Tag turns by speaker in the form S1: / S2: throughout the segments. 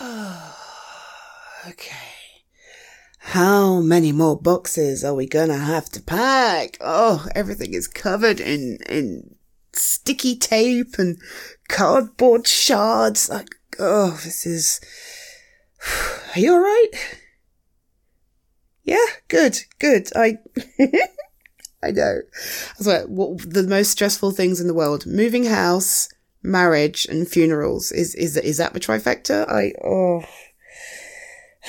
S1: okay. How many more boxes are we gonna have to pack? Oh, everything is covered in, in sticky tape and cardboard shards. Like, oh, this is. Are you alright? Yeah, good, good. I. I know. That's what, what the most stressful things in the world: moving house, marriage, and funerals. Is is is that the trifecta? I oh.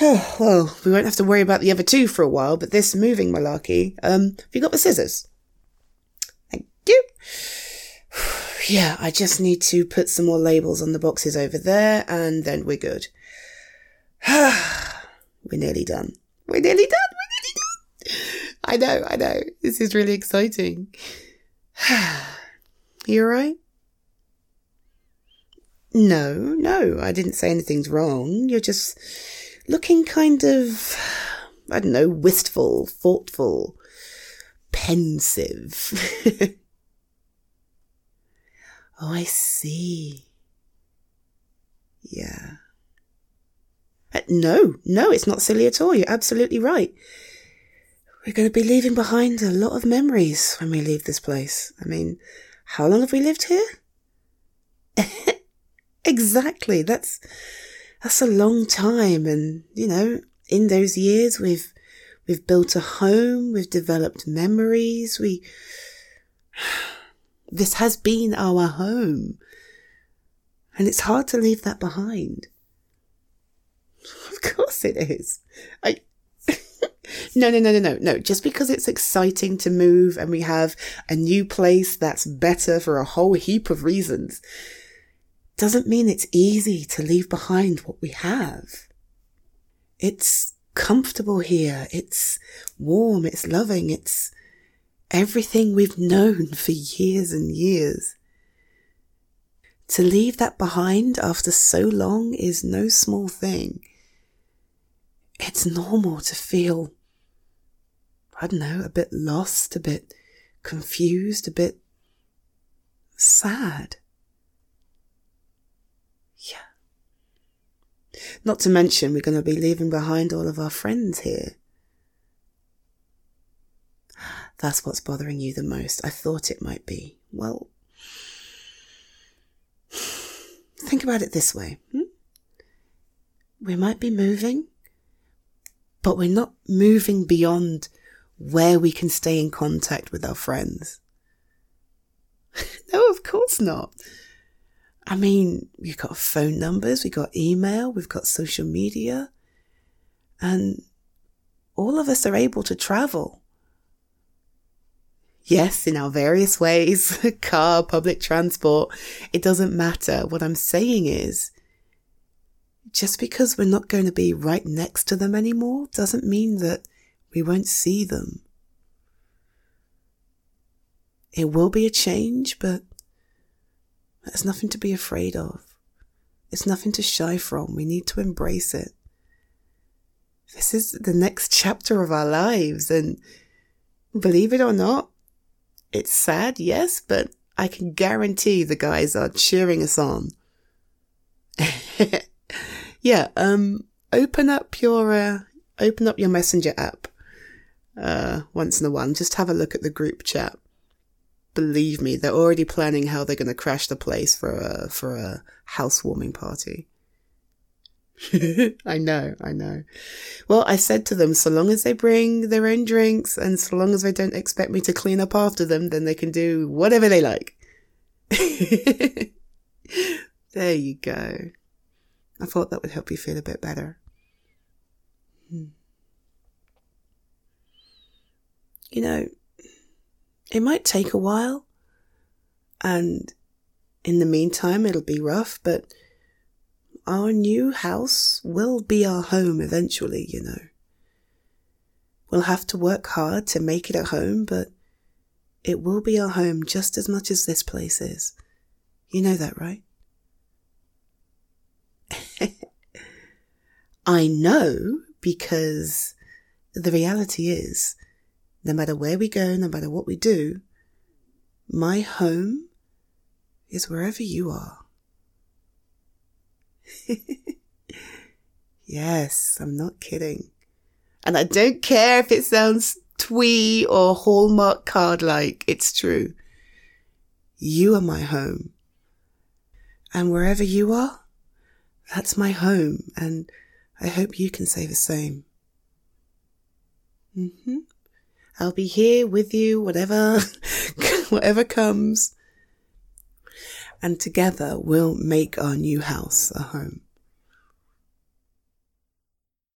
S1: well, we won't have to worry about the other two for a while, but this moving malarkey. Um, have you got the scissors? Thank you. Yeah, I just need to put some more labels on the boxes over there, and then we're good. we're nearly done. We're nearly done. We're nearly done. I know, I know. This is really exciting. you alright? No, no, I didn't say anything's wrong. You're just looking kind of, I don't know, wistful, thoughtful, pensive. oh, I see. Yeah. Uh, no, no, it's not silly at all. You're absolutely right. We're going to be leaving behind a lot of memories when we leave this place. I mean, how long have we lived here? exactly. That's, that's a long time. And, you know, in those years, we've, we've built a home. We've developed memories. We, this has been our home. And it's hard to leave that behind. Of course it is. I, no, no, no, no, no, no. Just because it's exciting to move and we have a new place that's better for a whole heap of reasons doesn't mean it's easy to leave behind what we have. It's comfortable here. It's warm. It's loving. It's everything we've known for years and years. To leave that behind after so long is no small thing. It's normal to feel I don't know, a bit lost, a bit confused, a bit sad. Yeah. Not to mention, we're going to be leaving behind all of our friends here. That's what's bothering you the most. I thought it might be. Well, think about it this way. Hmm? We might be moving, but we're not moving beyond where we can stay in contact with our friends. no, of course not. I mean, we've got phone numbers, we've got email, we've got social media, and all of us are able to travel. Yes, in our various ways, car, public transport, it doesn't matter. What I'm saying is, just because we're not going to be right next to them anymore doesn't mean that we won't see them. It will be a change, but there's nothing to be afraid of. It's nothing to shy from. We need to embrace it. This is the next chapter of our lives, and believe it or not, it's sad, yes, but I can guarantee the guys are cheering us on. yeah, um, open up your, uh, open up your messenger app uh, once in a while just have a look at the group chat. Believe me, they're already planning how they're going to crash the place for a, for a housewarming party. I know, I know. Well, I said to them, so long as they bring their own drinks and so long as they don't expect me to clean up after them, then they can do whatever they like. there you go. I thought that would help you feel a bit better. Hmm. you know, it might take a while. And in the meantime, it'll be rough, but our new house will be our home eventually, you know. We'll have to work hard to make it a home, but it will be our home just as much as this place is. You know that, right? I know because the reality is no matter where we go, no matter what we do, my home is wherever you are. Yes, I'm not kidding. And I don't care if it sounds twee or Hallmark card like, it's true. You are my home. And wherever you are, that's my home. And I hope you can say the same. Mm-hmm. I'll be here with you, whatever, whatever comes. And together we'll make our new house a home.